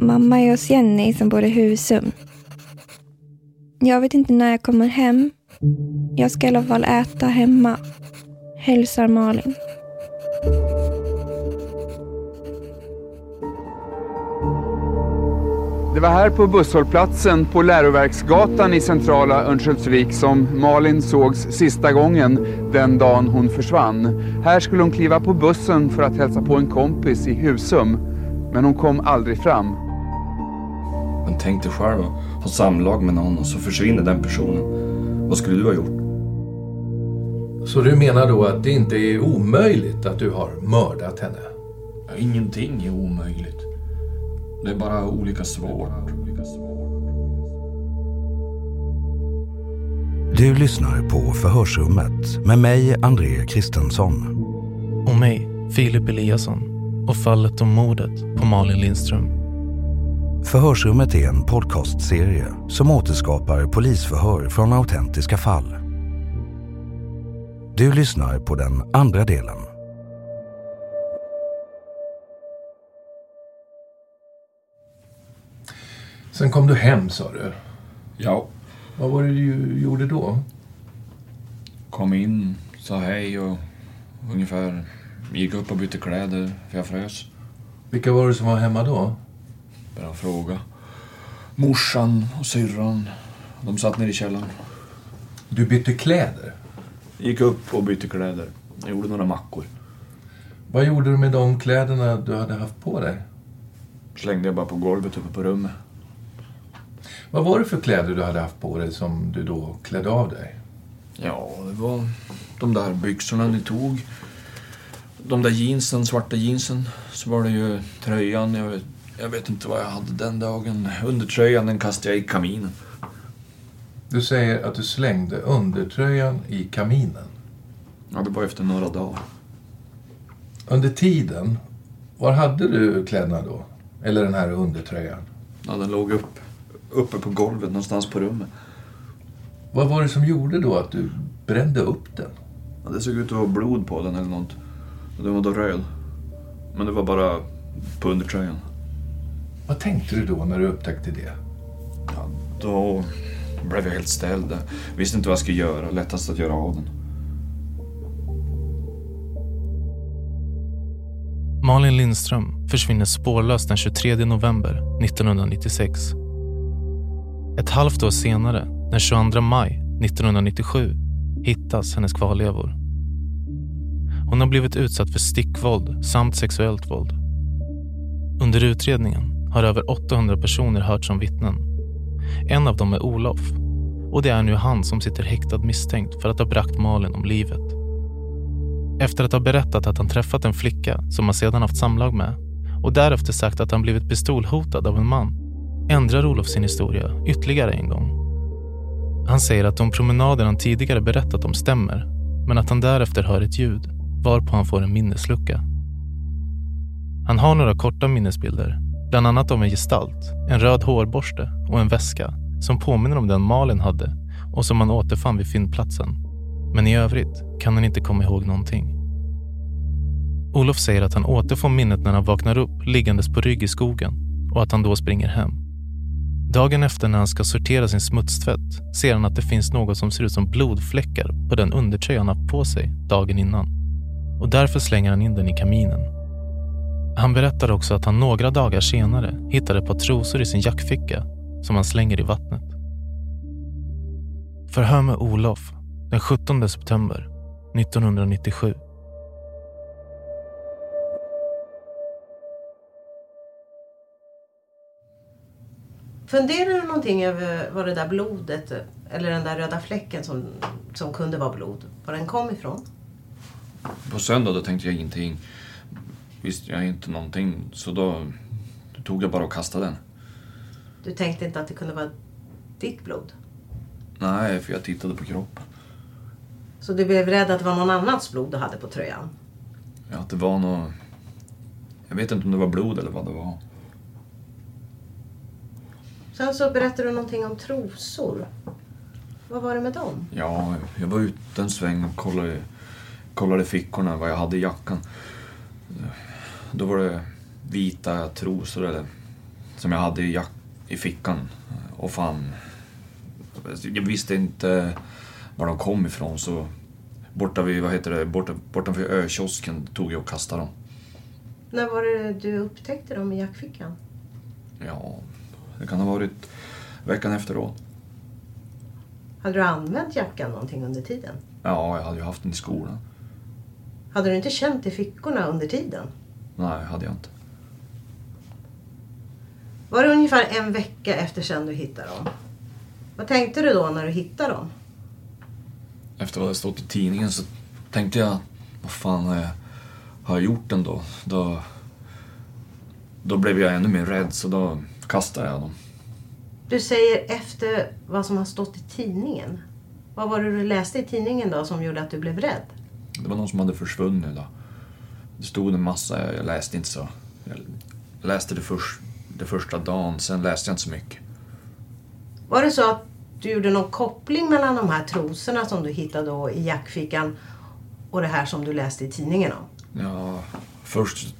Mamma är hos Jenny som bor i Husum. Jag vet inte när jag kommer hem. Jag ska i alla fall äta hemma. Hälsar Malin. Det var här på busshållplatsen på Läroverksgatan i centrala Örnsköldsvik som Malin sågs sista gången den dagen hon försvann. Här skulle hon kliva på bussen för att hälsa på en kompis i Husum. Men hon kom aldrig fram. Men tänk dig själv att ha samlag med någon och så försvinner den personen. Vad skulle du ha gjort? Så du menar då att det inte är omöjligt att du har mördat henne? Ja, ingenting är omöjligt. Det är bara olika svårt. Du lyssnar på Förhörsrummet med mig, André Kristensson. Och mig, Filip Eliasson. Och fallet om mordet på Malin Lindström. Förhörsrummet är en podcastserie som återskapar polisförhör från autentiska fall. Du lyssnar på den andra delen. Sen kom du hem, sa du? Ja. Vad var det du gjorde då? Kom in, sa hej och ungefär gick upp och bytte kläder för jag frös. Vilka var det som var hemma då? Bra fråga. Morsan och syrran. De satt nere i källaren. Du bytte kläder? Gick upp och bytte kläder. Jag gjorde några mackor. Vad gjorde du med de kläderna du hade haft på dig? Slängde jag bara på golvet uppe på rummet. Vad var det för kläder du hade haft på dig som du då klädde av dig? Ja, det var de där byxorna ni tog. De där jeansen, svarta jeansen. Så var det ju tröjan. Jag vet, jag vet inte vad jag hade den dagen. Undertröjan, den kastade jag i kaminen. Du säger att du slängde undertröjan i kaminen? Ja, det var efter några dagar. Under tiden, var hade du kläderna då? Eller den här undertröjan? Ja, den låg upp, uppe på golvet någonstans på rummet. Vad var det som gjorde då att du brände upp den? Ja, det såg ut att vara blod på den eller något. Den var då röd. Men det var bara på undertröjan. Vad tänkte du då när du upptäckte det? Ja, då blev jag helt ställd. Visste inte vad jag skulle göra. Lättast att göra av den. Malin Lindström försvinner spårlöst den 23 november 1996. Ett halvt år senare, den 22 maj 1997, hittas hennes kvarlevor. Hon har blivit utsatt för stickvåld samt sexuellt våld. Under utredningen har över 800 personer hörts som vittnen. En av dem är Olof och det är nu han som sitter häktad misstänkt för att ha bragt Malin om livet. Efter att ha berättat att han träffat en flicka som han sedan haft samlag med och därefter sagt att han blivit pistolhotad av en man ändrar Olof sin historia ytterligare en gång. Han säger att de promenader han tidigare berättat om stämmer, men att han därefter hör ett ljud, varpå han får en minneslucka. Han har några korta minnesbilder, bland annat av en gestalt, en röd hårborste och en väska som påminner om den Malin hade och som han återfann vid fyndplatsen. Men i övrigt kan han inte komma ihåg någonting. Olof säger att han återfår minnet när han vaknar upp liggandes på rygg i skogen och att han då springer hem. Dagen efter när han ska sortera sin smutstvätt ser han att det finns något som ser ut som blodfläckar på den undertröja han haft på sig dagen innan. Och därför slänger han in den i kaminen. Han berättar också att han några dagar senare hittade ett par trosor i sin jackficka som han slänger i vattnet. Förhör med Olof den 17 september 1997. Funderar du någonting över var det där blodet, eller den där röda fläcken som, som kunde vara blod, var den kom ifrån? På söndag då tänkte jag ingenting. Visste jag inte någonting, så då, tog jag bara och kastade den. Du tänkte inte att det kunde vara ditt blod? Nej, för jag tittade på kroppen. Så du blev rädd att det var någon annans blod du hade på tröjan? Ja, att det var något... Jag vet inte om det var blod eller vad det var. Sen så berättade du någonting om trosor. Vad var det med dem? Ja, jag var ute en sväng och kollade, kollade fickorna, vad jag hade i jackan. Då var det vita trosor eller, som jag hade i, jack, i fickan. Och fan, jag visste inte var de kom ifrån så borta vid, vad heter det, borta, bortanför ökiosken tog jag och kastade dem. När var det du upptäckte dem i jackfickan? Ja, det kan ha varit veckan efteråt. Hade du använt jackan någonting under tiden? Ja, jag hade ju haft den i skolan. Hade du inte känt i fickorna under tiden? Nej, hade jag inte. Var det ungefär en vecka efter sen du hittade dem? Vad tänkte du då när du hittade dem? Efter vad det stått i tidningen så tänkte jag, vad fan har jag, har jag gjort ändå? Då, då blev jag ännu mer rädd så då kastade jag dem. Du säger efter vad som har stått i tidningen. Vad var det du läste i tidningen då som gjorde att du blev rädd? Det var någon som hade försvunnit då. Det stod en massa, jag läste inte så. Jag läste det, först, det första dagen, sen läste jag inte så mycket. Var det så att du gjorde någon koppling mellan de här trosorna som du hittade då i jackfickan och det här som du läste i tidningen om? Ja, först,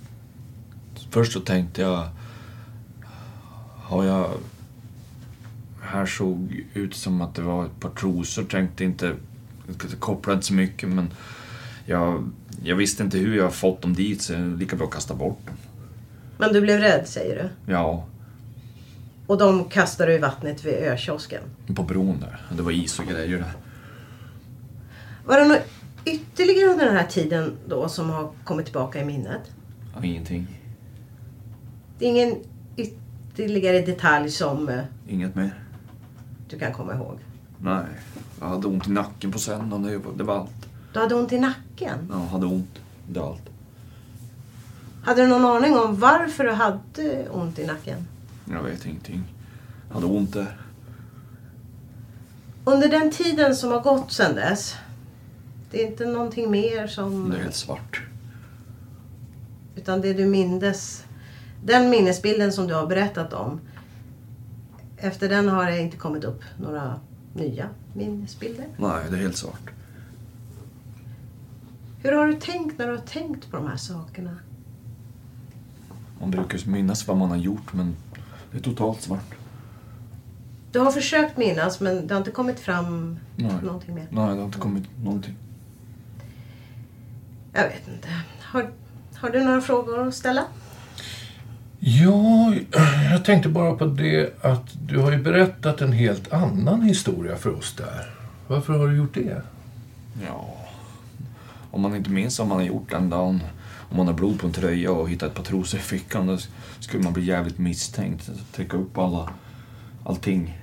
först så tänkte jag... Har jag... Här såg ut som att det var ett par trosor. Tänkte inte... Kopplade inte så mycket men... Jag, jag visste inte hur jag fått dem dit så lika bra kasta bort dem. Men du blev rädd säger du? Ja, Och de kastade du i vattnet vid ökiosken? på bron där. Det var is och grejer där. Var det något ytterligare under den här tiden då som har kommit tillbaka i minnet? Ja, ingenting. Det är ingen ytterligare detalj som eh, Inget mer. du kan komma ihåg? Nej. Jag hade ont i nacken på söndagen. Det var allt. Du hade ont i nacken? Ja, hade ont. Det var allt. Hade du någon aning om varför du hade ont i nacken? Jag vet ingenting. Jag hade ont där. Under den tiden som har gått sedan dess, det är inte någonting mer som... Det är helt svart. Utan det du mindes, den minnesbilden som du har berättat om. Efter den har det inte kommit upp några nya minnesbilder. Nej, det är helt svart. Hur har du tänkt när du har tänkt på de här sakerna? Man brukar minnas vad man har gjort, men det är totalt svart. Du har försökt minnas men det har inte kommit fram Nej. någonting mer. Nej, det har inte kommit någonting. Jag vet inte. Har, har du några frågor att ställa? Ja, jag tänkte bara på det att du har ju berättat en helt annan historia för oss där. Varför har du gjort det? Ja, om man inte minns vad man har gjort den dagen, om man har blod på en tröja och hittar ett par trosor i fickan, då skulle man bli jävligt misstänkt. Täcka upp alla, allting.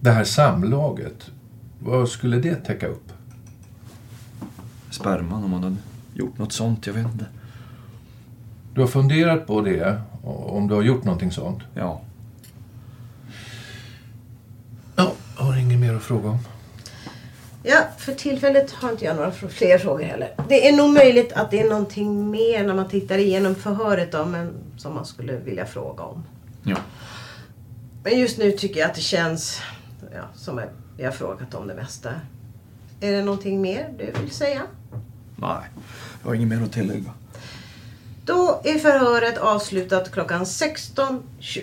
Det här samlaget, vad skulle det täcka upp? Sperman, om man hade gjort något sånt, jag vet inte. Du har funderat på det, om du har gjort någonting sånt? Ja. Ja, har inget mer att fråga om. Ja, för tillfället har inte jag några fler frågor heller. Det är nog möjligt att det är någonting mer när man tittar igenom förhöret då, men som man skulle vilja fråga om. Ja. Men just nu tycker jag att det känns ja, som att vi har frågat om det mesta. Är det någonting mer du vill säga? Nej, jag har inget mer att tillägga. Då är förhöret avslutat klockan 16.20.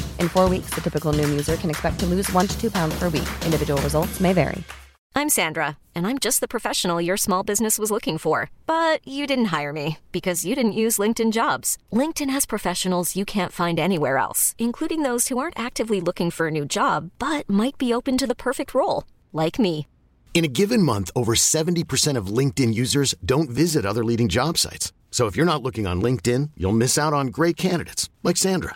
In four weeks, the typical Noom user can expect to lose one to two pounds per week. Individual results may vary. I'm Sandra, and I'm just the professional your small business was looking for. But you didn't hire me because you didn't use LinkedIn jobs. LinkedIn has professionals you can't find anywhere else, including those who aren't actively looking for a new job but might be open to the perfect role, like me. In a given month, over 70% of LinkedIn users don't visit other leading job sites. So if you're not looking on LinkedIn, you'll miss out on great candidates like Sandra.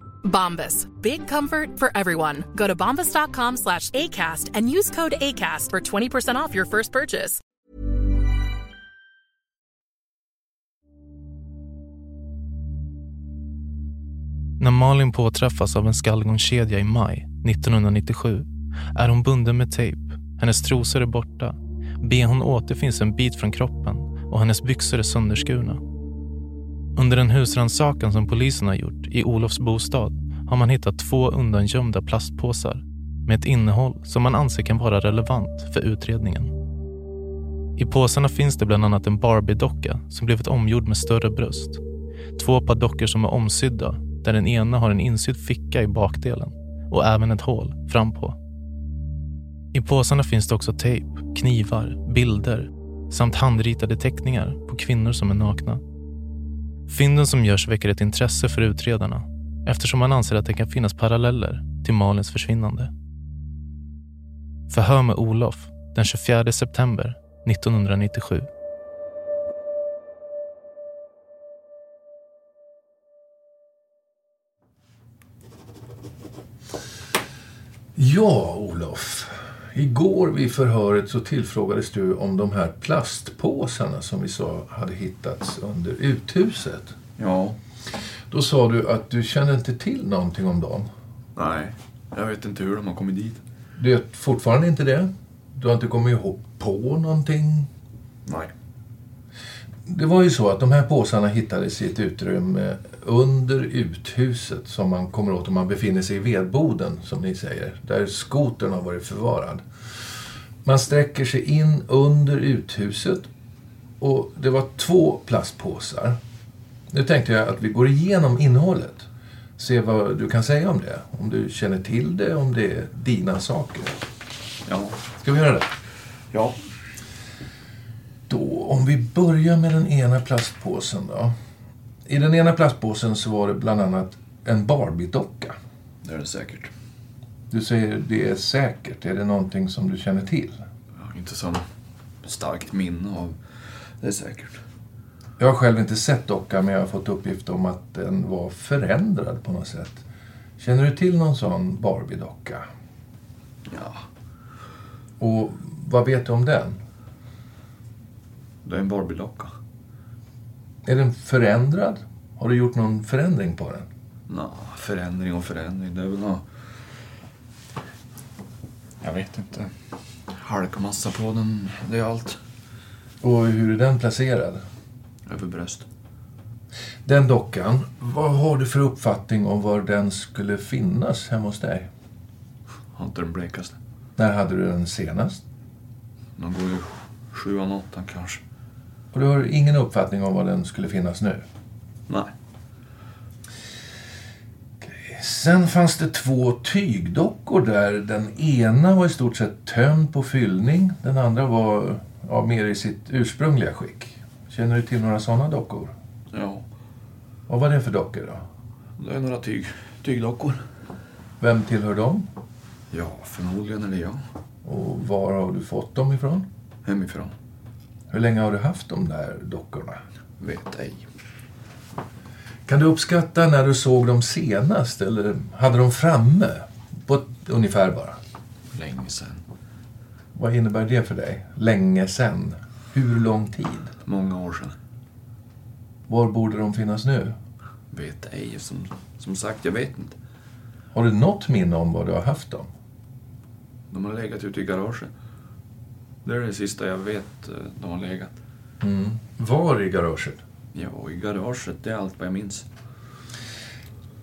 Bombas. Big comfort for everyone. Go to bombas.com slash ACAST and use code ACAST for 20% off your first purchase. När Malin påträffas av en skallgångskedja i maj 1997 är hon bunden med tejp, hennes trosor är borta, behån återfinns en bit från kroppen och hennes byxor är sönderskurna. Under en husrannsakan som polisen har gjort i Olofs bostad har man hittat två undangömda plastpåsar med ett innehåll som man anser kan vara relevant för utredningen. I påsarna finns det bland annat en Barbie-docka som blivit omgjord med större bröst. Två par dockor som är omsydda där den ena har en insydd ficka i bakdelen och även ett hål frampå. I påsarna finns det också tejp, knivar, bilder samt handritade teckningar på kvinnor som är nakna. Fynden som görs väcker ett intresse för utredarna eftersom man anser att det kan finnas paralleller till Malins försvinnande. Förhör med Olof den 24 september 1997. Ja, Olof. Igår vid förhöret så tillfrågades du om de här plastpåsarna som vi sa hade hittats under uthuset. Ja. Då sa du att du kände inte till någonting om dem. Nej, jag vet inte hur de har kommit dit. Du vet fortfarande inte det? Du har inte kommit ihåg på någonting? Nej. Det var ju så att de här påsarna hittades i ett utrymme under uthuset som man kommer åt om man befinner sig i vedboden, som ni säger, där skotern har varit förvarad. Man sträcker sig in under uthuset och det var två plastpåsar. Nu tänkte jag att vi går igenom innehållet. Se vad du kan säga om det. Om du känner till det, om det är dina saker. Ja. Ska vi göra det? Ja. Då, om vi börjar med den ena plastpåsen då. I den ena plastpåsen så var det bland annat en Barbie-docka. Det är det säkert. Du säger det är säkert. Är det någonting som du känner till? Ja, inte som starkt minne av. Det är säkert. Jag har själv inte sett dockan men jag har fått uppgift om att den var förändrad på något sätt. Känner du till någon sån Barbie-docka? Ja. Och vad vet du om den? Det är en Barbie-docka. Är den förändrad? Har du gjort någon förändring på den? Nå, förändring och förändring. Det är väl nå... Jag vet inte. Halkmassa på den, det är allt. Och hur är den placerad? Över bröst. Den dockan, vad har du för uppfattning om var den skulle finnas hemma hos dig? Har inte den blekaste. När hade du den senast? De går ju sjuan, åttan kanske. Och du har ingen uppfattning om var den skulle finnas nu? Nej. Sen fanns det två tygdockor där. Den ena var i stort sett tömd på fyllning. Den andra var ja, mer i sitt ursprungliga skick. Känner du till några sådana dockor? Ja. Vad var det för dockor då? Det är några tyg, tygdockor. Vem tillhör dem? Ja, förmodligen är det jag. Och var har du fått dem ifrån? Hemifrån. Hur länge har du haft de där dockorna? Vet ej. Kan du uppskatta när du såg dem senast? Eller hade de framme? På ett ungefär bara. Länge sen. Vad innebär det för dig? Länge sen? Hur lång tid? Många år sedan. Var borde de finnas nu? Vet ej. Som, som sagt, jag vet inte. Har du något minne om var du har haft dem? De har legat ute i garaget. Det är det sista jag vet eh, de har legat. Mm. Var i garaget? Ja, i garaget. Det är allt vad jag minns.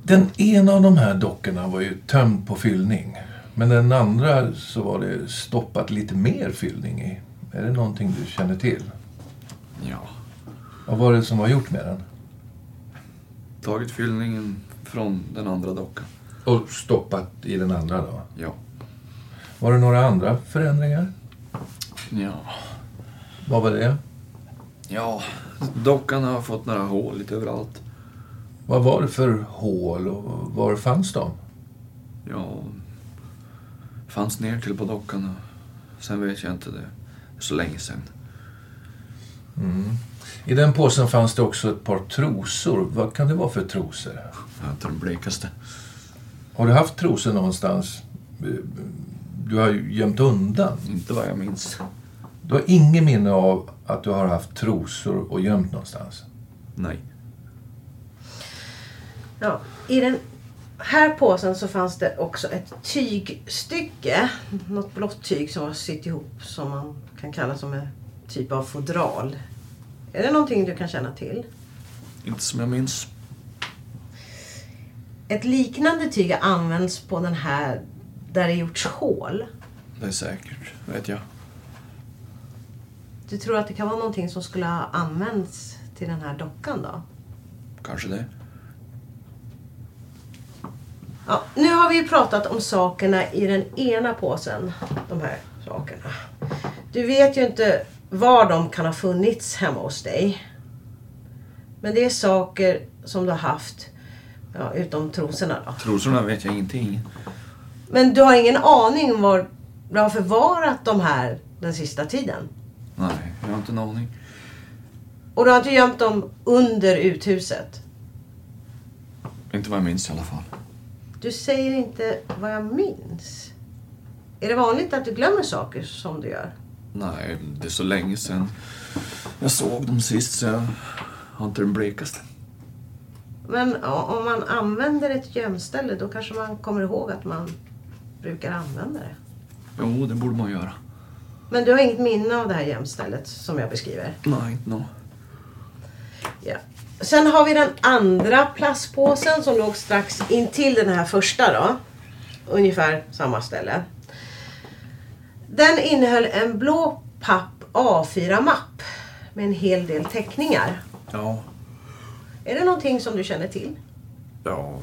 Den ena av de här dockorna var ju tömd på fyllning. Men den andra så var det stoppat lite mer fyllning i. Är det någonting du känner till? Ja. Vad var det som var gjort med den? Tagit fyllningen från den andra dockan. Och stoppat i den andra då? Ja. Var det några andra förändringar? Ja. Vad var det? Ja, dockan har fått några hål lite överallt. Vad var det för hål och var fanns de? Ja, fanns ner till på dockan och sen vet jag inte det. Så länge sedan. Mm. I den påsen fanns det också ett par trosor. Vad kan det vara för trosor? Inte den blekaste. Har du haft trosor någonstans? Du har ju gömt undan. Inte vad jag minns. Du har ingen minne av att du har haft trosor och gömt någonstans? Nej. Ja, I den här påsen så fanns det också ett tygstycke. Något blått tyg som var sytt ihop som man kan kalla som en typ av fodral. Är det någonting du kan känna till? Inte som jag minns. Ett liknande tyg har använts på den här där det gjorts hål. Det är säkert, vet jag. Du tror att det kan vara någonting som skulle ha använts till den här dockan då? Kanske det. Ja, nu har vi ju pratat om sakerna i den ena påsen. De här sakerna. Du vet ju inte var de kan ha funnits hemma hos dig. Men det är saker som du har haft, ja, utom trosorna då. Trosorna vet jag ingenting. Men du har ingen aning om var du har förvarat de här den sista tiden? Nej, jag har inte en aning. Och du har inte gömt dem under uthuset? Inte vad jag minns i alla fall. Du säger inte vad jag minns. Är det vanligt att du glömmer saker som du gör? Nej, det är så länge sedan jag såg dem sist så jag har inte den blekaste. Men om man använder ett gömställe då kanske man kommer ihåg att man brukar använda det. Jo, det borde man göra. Men du har inget minne av det här gömstället som jag beskriver? Nej, inte nå. Ja. Sen har vi den andra plastpåsen som låg strax intill den här första då. Ungefär samma ställe. Den innehöll en blå papp A4-mapp med en hel del teckningar. Ja, Är det någonting som du känner till? ja.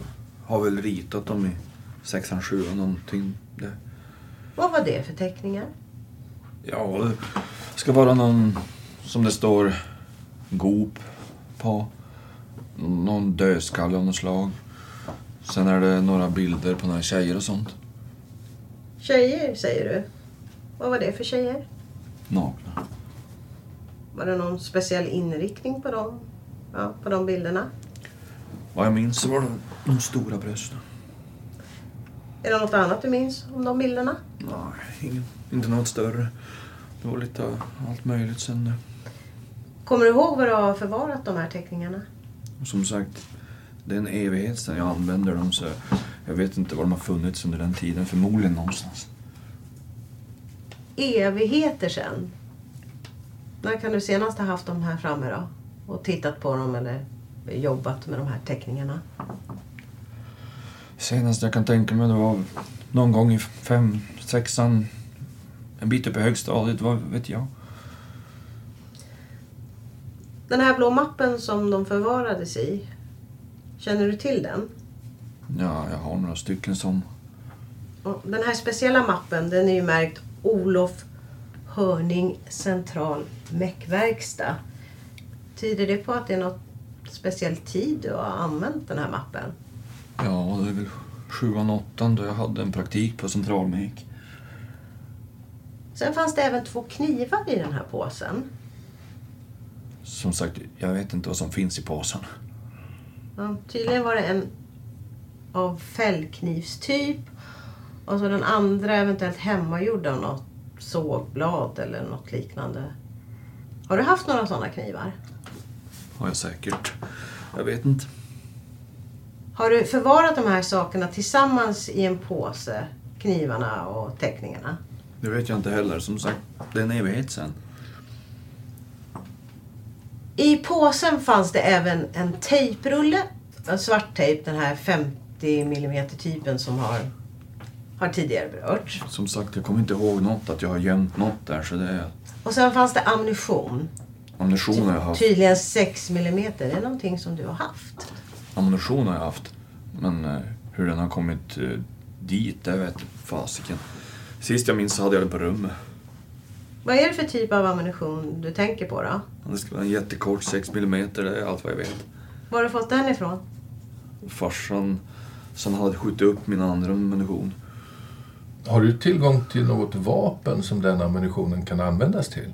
Har väl ritat dem i sexan, sjuan någonting. Det. Vad var det för teckningar? Ja, det ska vara någon som det står Goop på. Någon dödskalle av något slag. Sen är det några bilder på några tjejer och sånt. Tjejer, säger du. Vad var det för tjejer? Nakna. Var det någon speciell inriktning på dem? Ja, på de bilderna? Vad jag minns så var det de stora brösten. Är det något annat du minns om de bilderna? Nej, ingen, inte något större. Det var lite allt möjligt sen. Kommer du ihåg var du har förvarat de här teckningarna? Som sagt, det är en evighet sedan jag använder dem så jag vet inte var de har funnits under den tiden. Förmodligen någonstans. Evigheter sedan. När kan du senast ha haft de här framme då? Och tittat på dem eller jobbat med de här teckningarna? Senast jag kan tänka mig det var någon gång i fem, sexan, en bit upp i högstadiet, vad vet jag. Den här blå mappen som de förvarades i. Känner du till den? Ja, jag har några stycken som... Den här speciella mappen den är ju märkt Olof Hörning Central Meckverkstad. Tyder det på att det är något speciell tid du har använt den här mappen? Ja, det är väl sjuan, åttan då jag hade en praktik på centralmek. Sen fanns det även två knivar i den här påsen. Som sagt, jag vet inte vad som finns i påsen. Ja, tydligen var det en av fällknivstyp. Och så den andra eventuellt hemmagjord av något sågblad eller något liknande. Har du haft några sådana knivar? Har jag säkert. Jag vet inte. Har du förvarat de här sakerna tillsammans i en påse? Knivarna och teckningarna? Det vet jag inte heller. Som sagt, det är en evighet sen. I påsen fanns det även en tejprulle. En svart tejp, den här 50 mm typen som har, har tidigare berörts. Som sagt, jag kommer inte ihåg något, att jag har gömt något där. Så det är Och sen fanns det ammunition. ammunition har jag haft. Tydligen 6 mm. Det är någonting som du har haft. Ammunition har jag haft. Men eh, hur den har kommit eh, dit, det vet fasiken. Sist jag minns så hade jag det på rummet. Vad är det för typ av ammunition du tänker på då? Det skulle vara en jättekort 6 mm, det är allt vad jag vet. Var har du fått den ifrån? Farsan som hade skjutit upp min andra ammunition. Har du tillgång till något vapen som den ammunitionen kan användas till?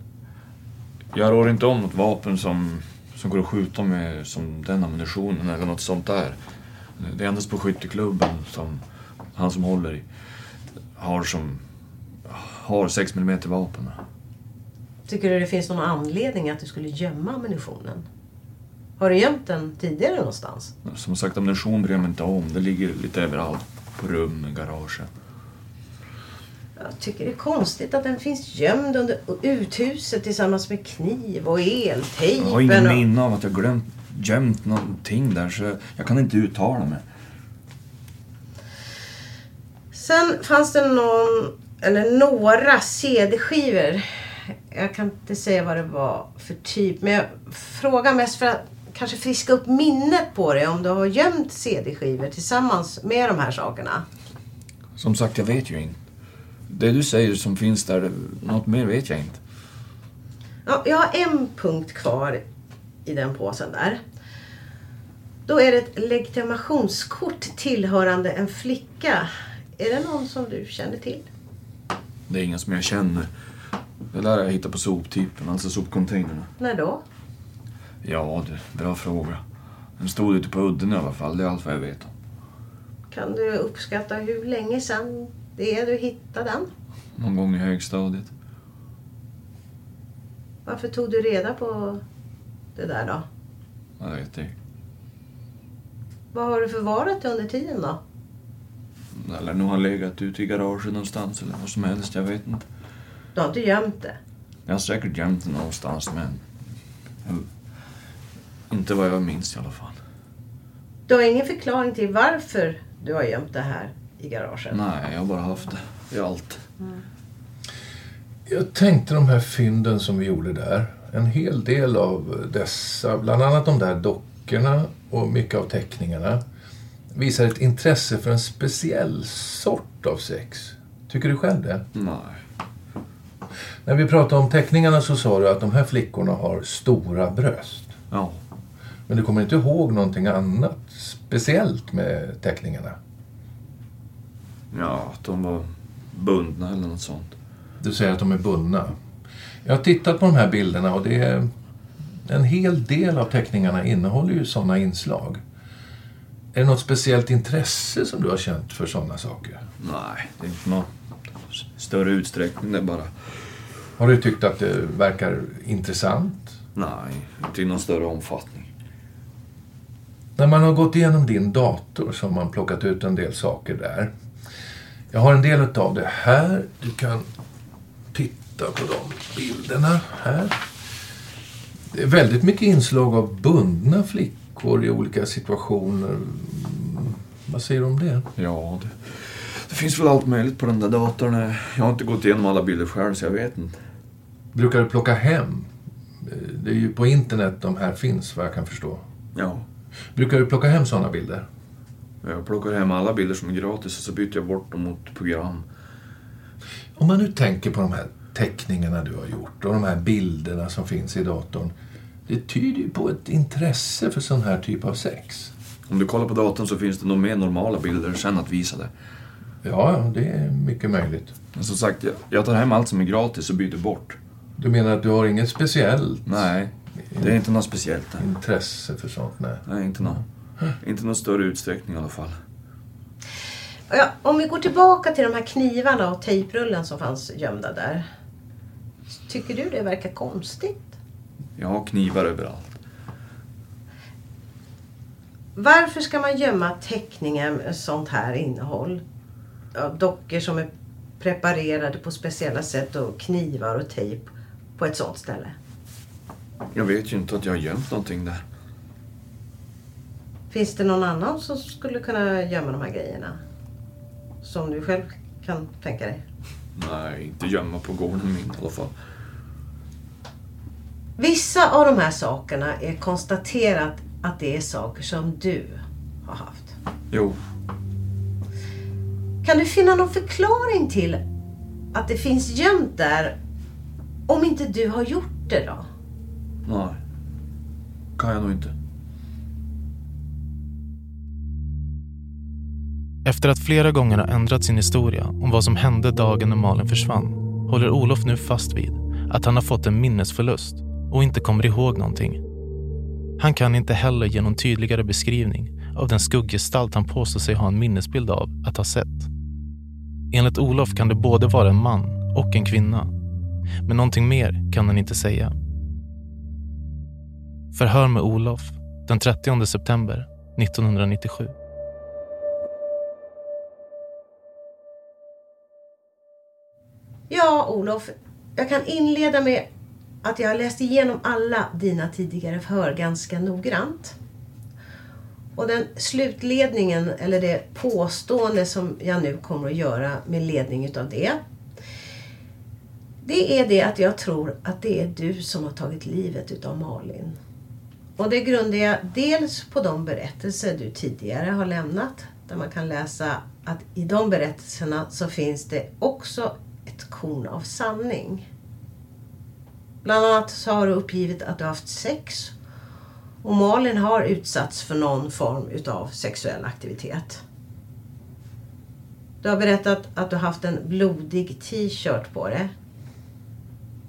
Jag rår inte om något vapen som, som går att skjuta med som den ammunitionen eller något sånt där. Det är endast på skytteklubben som han som håller i har som har 6 mm vapen. Tycker du det finns någon anledning att du skulle gömma ammunitionen? Har du gömt den tidigare någonstans? Som sagt, ammunition bryr jag mig inte om. Det ligger lite överallt. På rum, i garaget. Jag tycker det är konstigt att den finns gömd under uthuset tillsammans med kniv och eltejpen. Jag har ingen och... minne av att jag glömt gömt någonting där så jag kan inte uttala mig. Sen fanns det någon, eller några CD-skivor. Jag kan inte säga vad det var för typ. Men jag frågar mest för att kanske friska upp minnet på det. Om du har gömt CD-skivor tillsammans med de här sakerna. Som sagt, jag vet ju inte. Det du säger som finns där, något mer vet jag inte. Ja, jag har en punkt kvar i den påsen där. Då är det ett legitimationskort tillhörande en flicka. Är det någon som du känner till? Det är ingen som jag känner. Det där har jag hittat på soptippen, alltså sopcontainrarna. När då? Ja, du, bra fråga. Den stod ute på udden i alla fall, det är allt vad jag vet. Kan du uppskatta hur länge sedan det är du hittade den? Någon gång i högstadiet. Varför tog du reda på det där då? Jag vet det. Vad har du förvarat under tiden då? Eller nu har han legat ute i garaget någonstans eller vad som helst, jag vet inte. Du har inte gömt det? Jag har säkert gömt det någonstans men... Inte vad jag minns i alla fall. Du har ingen förklaring till varför du har gömt det här i garaget? Nej, jag har bara haft det i allt. Jag tänkte de här fynden som vi gjorde där. En hel del av dessa, bland annat de där dockorna och mycket av teckningarna, visar ett intresse för en speciell sort av sex. Tycker du själv det? Nej. När vi pratade om teckningarna så sa du att de här flickorna har stora bröst. Ja. Men du kommer inte ihåg någonting annat speciellt med teckningarna? Ja, att de var bundna eller något sånt. Du säger att de är bundna. Jag har tittat på de här bilderna och det är... En hel del av teckningarna innehåller ju sådana inslag. Är det något speciellt intresse som du har känt för sådana saker? Nej, det är inte någon större utsträckning. Det är bara... Har du tyckt att det verkar intressant? Nej, inte i någon större omfattning. När man har gått igenom din dator så har man plockat ut en del saker där. Jag har en del av det här. Du kan titta på de bilderna här. Det är väldigt mycket inslag av bundna flickor i olika situationer. Vad säger du om det? Ja, det, det finns väl allt möjligt på den där datorn. Jag har inte gått igenom alla bilder själv så jag vet inte. Brukar du plocka hem? Det är ju på internet de här finns vad jag kan förstå. Ja. Brukar du plocka hem sådana bilder? Jag plockar hem alla bilder som är gratis och så byter jag bort dem mot program. Om man nu tänker på de här teckningarna du har gjort och de här bilderna som finns i datorn. Det tyder ju på ett intresse för sån här typ av sex. Om du kollar på datorn så finns det nog mer normala bilder sen att visa det. Ja, det är mycket möjligt. Men som sagt, jag, jag tar hem allt som är gratis och byter bort. Du menar att du har inget speciellt Nej, det är inte något speciellt. Nej, intresse för sånt? Nej. nej inte något. Inte någon större utsträckning i alla fall. Ja, om vi går tillbaka till de här knivarna och tejprullen som fanns gömda där. Tycker du det verkar konstigt? Jag har knivar överallt. Varför ska man gömma teckningar med sånt här innehåll? Dockor som är preparerade på speciella sätt och knivar och tejp på ett sånt ställe. Jag vet ju inte att jag har gömt någonting där. Finns det någon annan som skulle kunna gömma de här grejerna? Som du själv kan tänka dig? Nej, inte gömma på gården min i alla fall. Vissa av de här sakerna är konstaterat att det är saker som du har haft. Jo, Kan du finna någon förklaring till att det finns gömt där om inte du har gjort det då? nej. Kan jag nog inte. Efter att flera gånger ha ändrat sin historia om vad som hände dagen när Malin försvann håller Olof nu fast vid att han har fått en minnesförlust och inte kommer ihåg någonting. Han kan inte heller ge någon tydligare beskrivning av den skugggestalt han påstår sig ha en minnesbild av att ha sett. Enligt Olof kan det både vara en man och en kvinna. Men någonting mer kan han inte säga. Förhör med Olof den 30 september 1997. Ja, Olof. Jag kan inleda med att jag har läst igenom alla dina tidigare förhör ganska noggrant. Och den slutledningen, eller det påstående som jag nu kommer att göra med ledning utav det. Det är det att jag tror att det är du som har tagit livet utav Malin. Och det grundar jag dels på de berättelser du tidigare har lämnat. Där man kan läsa att i de berättelserna så finns det också ett korn av sanning. Bland annat så har du uppgivit att du har haft sex och Malin har utsatts för någon form utav sexuell aktivitet. Du har berättat att du har haft en blodig t-shirt på dig.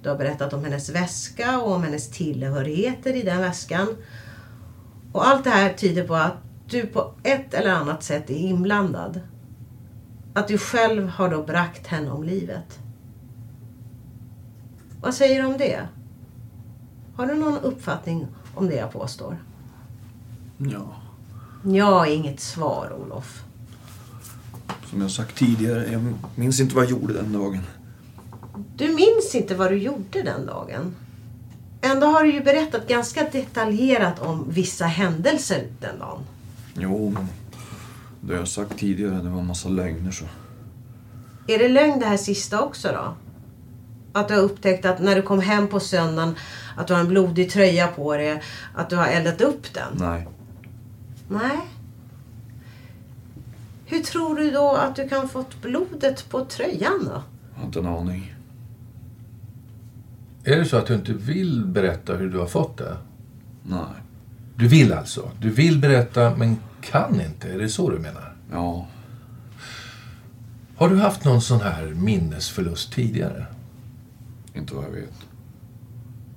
Du har berättat om hennes väska och om hennes tillhörigheter i den väskan. Och allt det här tyder på att du på ett eller annat sätt är inblandad. Att du själv har då bragt henne om livet. Vad säger du om det? Har du någon uppfattning om det jag påstår? Ja. Ja, inget svar, Olof. Som jag sagt tidigare, jag minns inte vad jag gjorde den dagen. Du minns inte vad du gjorde den dagen. Ändå har du ju berättat ganska detaljerat om vissa händelser den dagen. Jo, men det jag sagt tidigare, det var en massa lögner så. Är det lögn det här sista också då? Att du har upptäckt att när du kom hem på söndagen att du har en blodig tröja på dig, att du har eldat upp den? Nej. Nej. Hur tror du då att du kan fått blodet på tröjan då? Jag har inte en aning. Är det så att du inte vill berätta hur du har fått det? Nej. Du vill alltså? Du vill berätta men kan inte? Är det så du menar? Ja. Har du haft någon sån här minnesförlust tidigare? Inte vad jag vet.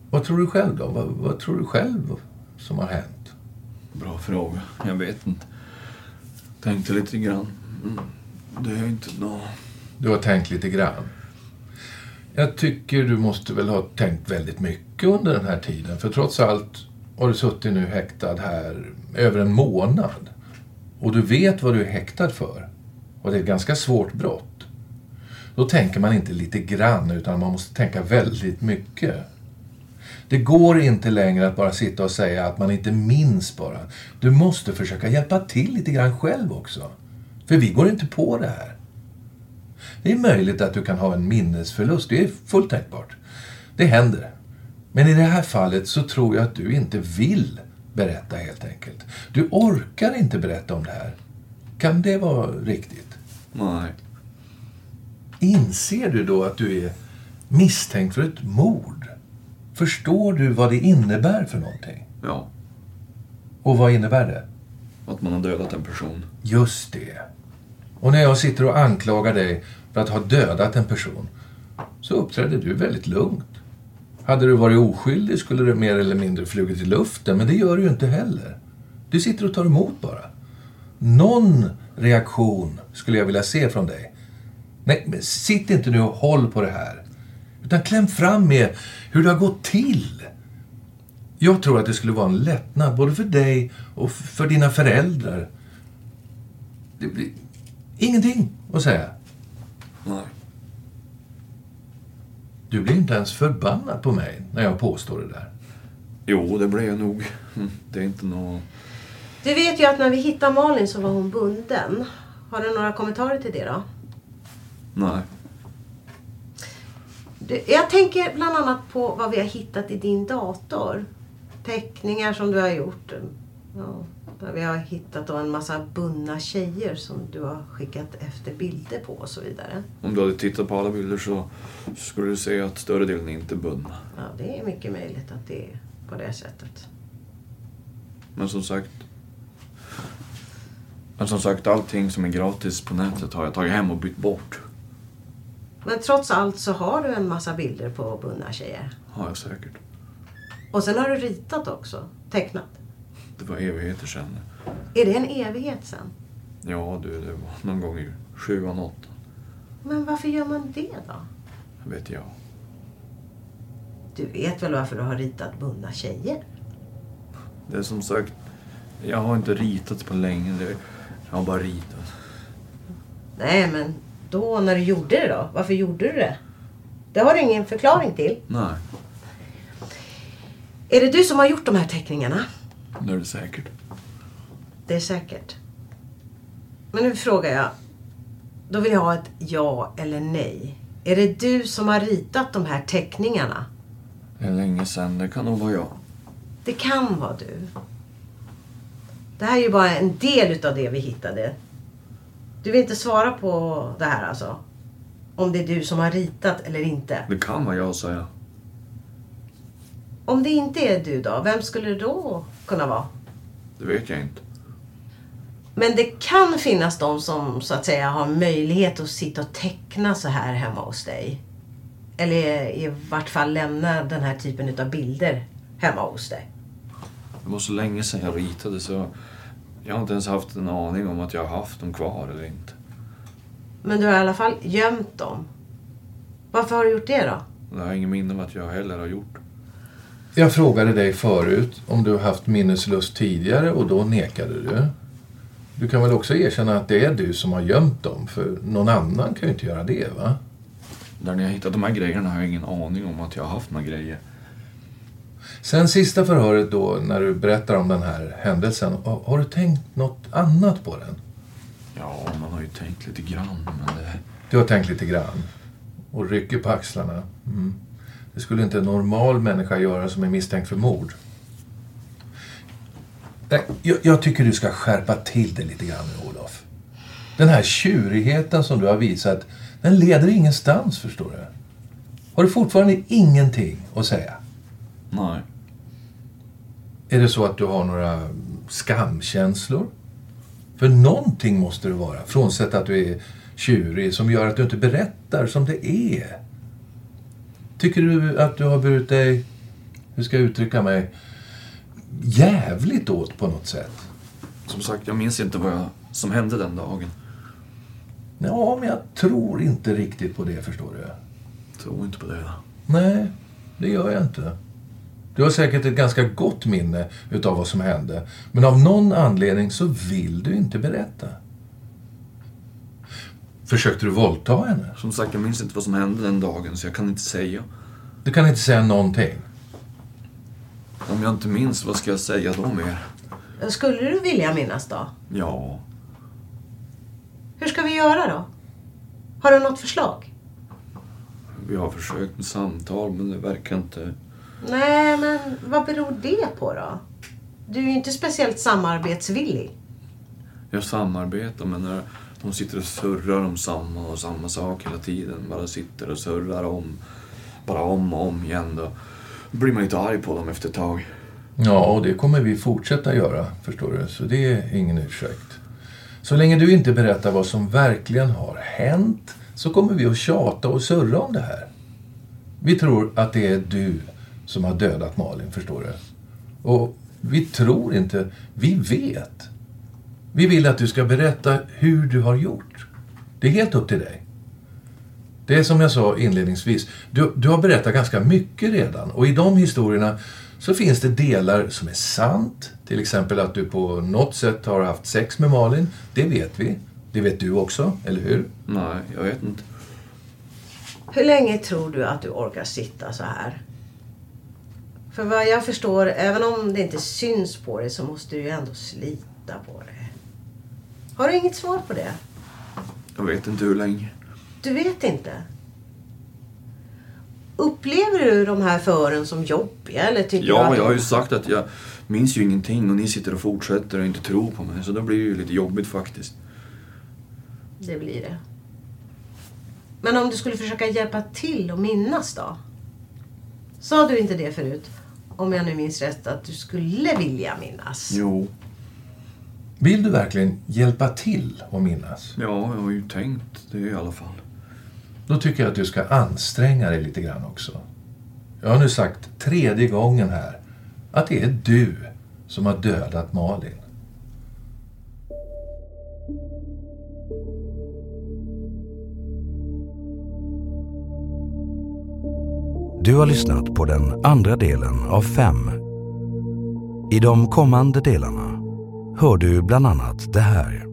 Vad tror du själv då? Vad, vad tror du själv som har hänt? Bra fråga. Jag vet inte. Tänkte lite grann. Mm. Det är inte nå... Du har tänkt lite grann. Jag tycker du måste väl ha tänkt väldigt mycket under den här tiden. För trots allt har du suttit nu häktad här över en månad. Och du vet vad du är häktad för. Och det är ett ganska svårt brott. Då tänker man inte lite grann utan man måste tänka väldigt mycket. Det går inte längre att bara sitta och säga att man inte minns bara. Du måste försöka hjälpa till lite grann själv också. För vi går inte på det här. Det är möjligt att du kan ha en minnesförlust. Det är fullt tänkbart. Det händer. Men i det här fallet så tror jag att du inte vill berätta helt enkelt. Du orkar inte berätta om det här. Kan det vara riktigt? Nej. Inser du då att du är misstänkt för ett mord? Förstår du vad det innebär för någonting? Ja. Och vad innebär det? Att man har dödat en person. Just det. Och när jag sitter och anklagar dig för att ha dödat en person så uppträder du väldigt lugnt. Hade du varit oskyldig skulle du mer eller mindre flugit i luften, men det gör du ju inte heller. Du sitter och tar emot bara. Någon reaktion skulle jag vilja se från dig. Nej, men sitt inte nu och håll på det här. Utan kläm fram med hur det har gått till. Jag tror att det skulle vara en lättnad både för dig och för dina föräldrar. Det blir ingenting att säga. Nej. Du blir inte ens förbannad på mig när jag påstår det där. Jo, det blev jag nog. Mm, Det är inte nå... Du vet ju att när vi hittade Malin så var hon bunden. Har du några kommentarer till det då? Nej. Jag tänker bland annat på vad vi har hittat i din dator. Teckningar som du har gjort. Ja, där vi har hittat en massa bundna tjejer som du har skickat efter bilder på och så vidare. Om du hade tittat på alla bilder så skulle du se att större delen inte är bundna. Ja, det är mycket möjligt att det är på det sättet. Men som sagt... Men som sagt, allting som är gratis på nätet har jag tagit hem och bytt bort. Men trots allt så har du en massa bilder på bundna tjejer. Har jag säkert. Och sen har du ritat också. Tecknat. Det var evigheter sedan. Är det en evighet sen? Ja, du, det var någon gång i sjuan, åttan. Men varför gör man det då? Vet jag. Du vet väl varför du har ritat bundna tjejer? Det är som sagt, jag har inte ritat på länge. Jag har bara ritat. Nej, men då när du gjorde det då? Varför gjorde du det? Det har du ingen förklaring till. Nej, Är det du som har gjort de här teckningarna? det är det säkert. Det är säkert. Men nu frågar jag. Då vill jag ha ett ja eller nej. Är det du som har ritat de här teckningarna? Det är länge sedan. Det kan nog vara jag. Det kan vara du. Det här är ju bara en del utav det vi hittade. Du vill inte svara på det här alltså? Om det är du som har ritat eller inte? Det kan vara jag, säger jag. Om det inte är du då, vem skulle det då kunna vara? Det vet jag inte. Men det kan finnas de som så att säga har möjlighet att sitta och teckna så här hemma hos dig. Eller i vart fall lämna den här typen utav bilder hemma hos dig. Det var så länge sedan jag ritade så jag har inte ens haft en aning om att jag har haft dem kvar eller inte. Men du har i alla fall gömt dem. Varför har du gjort det då? Jag har ingen minne av att jag heller har gjort. Jag frågade dig förut om du haft minneslust tidigare och då nekade du. Du kan väl också erkänna att det är du som har gömt dem, för någon annan kan ju inte göra det, va? Där ni har hittat de här grejerna har jag ingen aning om att jag har haft några grejer. Sen sista förhöret då, när du berättar om den här händelsen, har har du tänkt något annat på den? Ja, man har ju tänkt lite grann, men det... Du har tänkt lite grann och rycker på axlarna. Mm. Det skulle inte en normal människa göra som är misstänkt för mord. Jag, jag tycker du ska skärpa till det lite grann nu, Olof. Den här tjurigheten som du har visat, den leder ingenstans, förstår du. Har du fortfarande ingenting att säga? Nej. Är det så att du har några skamkänslor? För någonting måste det vara, frånsett att du är tjurig, som gör att du inte berättar som det är. Tycker du att du har burit dig, hur ska jag uttrycka mig, jävligt åt på något sätt? Som sagt, jag minns inte vad jag, som hände den dagen. Ja, men jag tror inte riktigt på det, förstår du. Tror inte på det. Nej, det gör jag inte. Du har säkert ett ganska gott minne utav vad som hände. Men av någon anledning så vill du inte berätta. Försökte du våldta henne? Som sagt, jag minns inte vad som hände den dagen, så jag kan inte säga. Du kan inte säga någonting? Om jag inte minns, vad ska jag säga då mer? Skulle du vilja minnas då? Ja, Hur ska vi göra då? Har du något förslag? vi har försökt med samtal, men det verkar inte... Nej, men vad beror det på då? Du är ju inte speciellt samarbetsvillig. Jag samarbetar, men när de sitter och surrar om samma och samma sak hela tiden, bara sitter och surrar om, bara om och om igen, då blir man ju inte arg på dem efter ett tag. Ja, och det kommer vi fortsätta göra, förstår du. Så det är ingen ursäkt. Så länge du inte berättar vad som verkligen har hänt så kommer vi att tjata och surra om det här. Vi tror att det är du som har dödat Malin, förstår du. Och vi tror inte, vi vet. Vi vill att du ska berätta hur du har gjort. Det är helt upp till dig. Det är som jag sa inledningsvis, du, du har berättat ganska mycket redan och i de historierna så finns det delar som är sant. Till exempel att du på något sätt har haft sex med Malin. Det vet vi. Det vet du också, eller hur? Nej, jag vet inte. Hur länge tror du att du orkar sitta så här? För vad jag förstår, även om det inte syns på dig så måste du ju ändå slita på det. Har du inget svar på det? Jag vet inte hur länge. Du vet inte? Upplever du de här fören som jobbiga eller tycker du Ja, att jag har ju sagt att jag minns ju ingenting och ni sitter och fortsätter och inte tror på mig, så då blir det ju lite jobbigt faktiskt. det blir det? Men om du skulle försöka hjälpa till och minnas då? Sa du inte det förut? Om jag nu minns rätt att du skulle vilja minnas. Jo. Vill du verkligen hjälpa till att minnas? Ja, jag har ju tänkt det i alla fall. Då tycker jag att du ska anstränga dig lite grann också. Jag har nu sagt tredje gången här att det är du som har dödat Malin. Du har lyssnat på den andra delen av fem. I de kommande delarna hör du bland annat det här.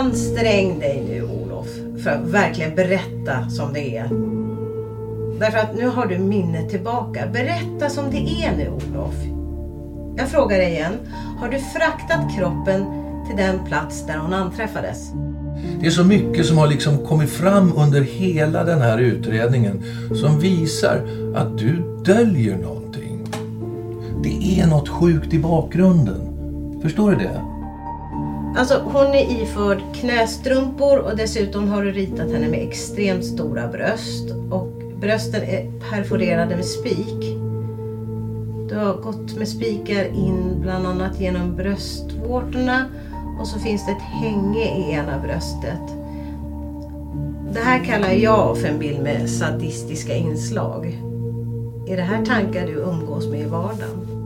Ansträng dig nu Olof för att verkligen berätta som det är. Därför att nu har du minnet tillbaka. Berätta som det är nu Olof. Jag frågar dig igen. Har du fraktat kroppen till den plats där hon anträffades? Det är så mycket som har liksom kommit fram under hela den här utredningen som visar att du döljer någonting. Det är något sjukt i bakgrunden. Förstår du det? Alltså hon är iförd knästrumpor och dessutom har du ritat henne med extremt stora bröst. Och brösten är perforerade med spik. Du har gått med spikar in bland annat genom bröstvårtorna och så finns det ett hänge i ena bröstet. Det här kallar jag för en bild med sadistiska inslag. Är det här tankar du umgås med i vardagen?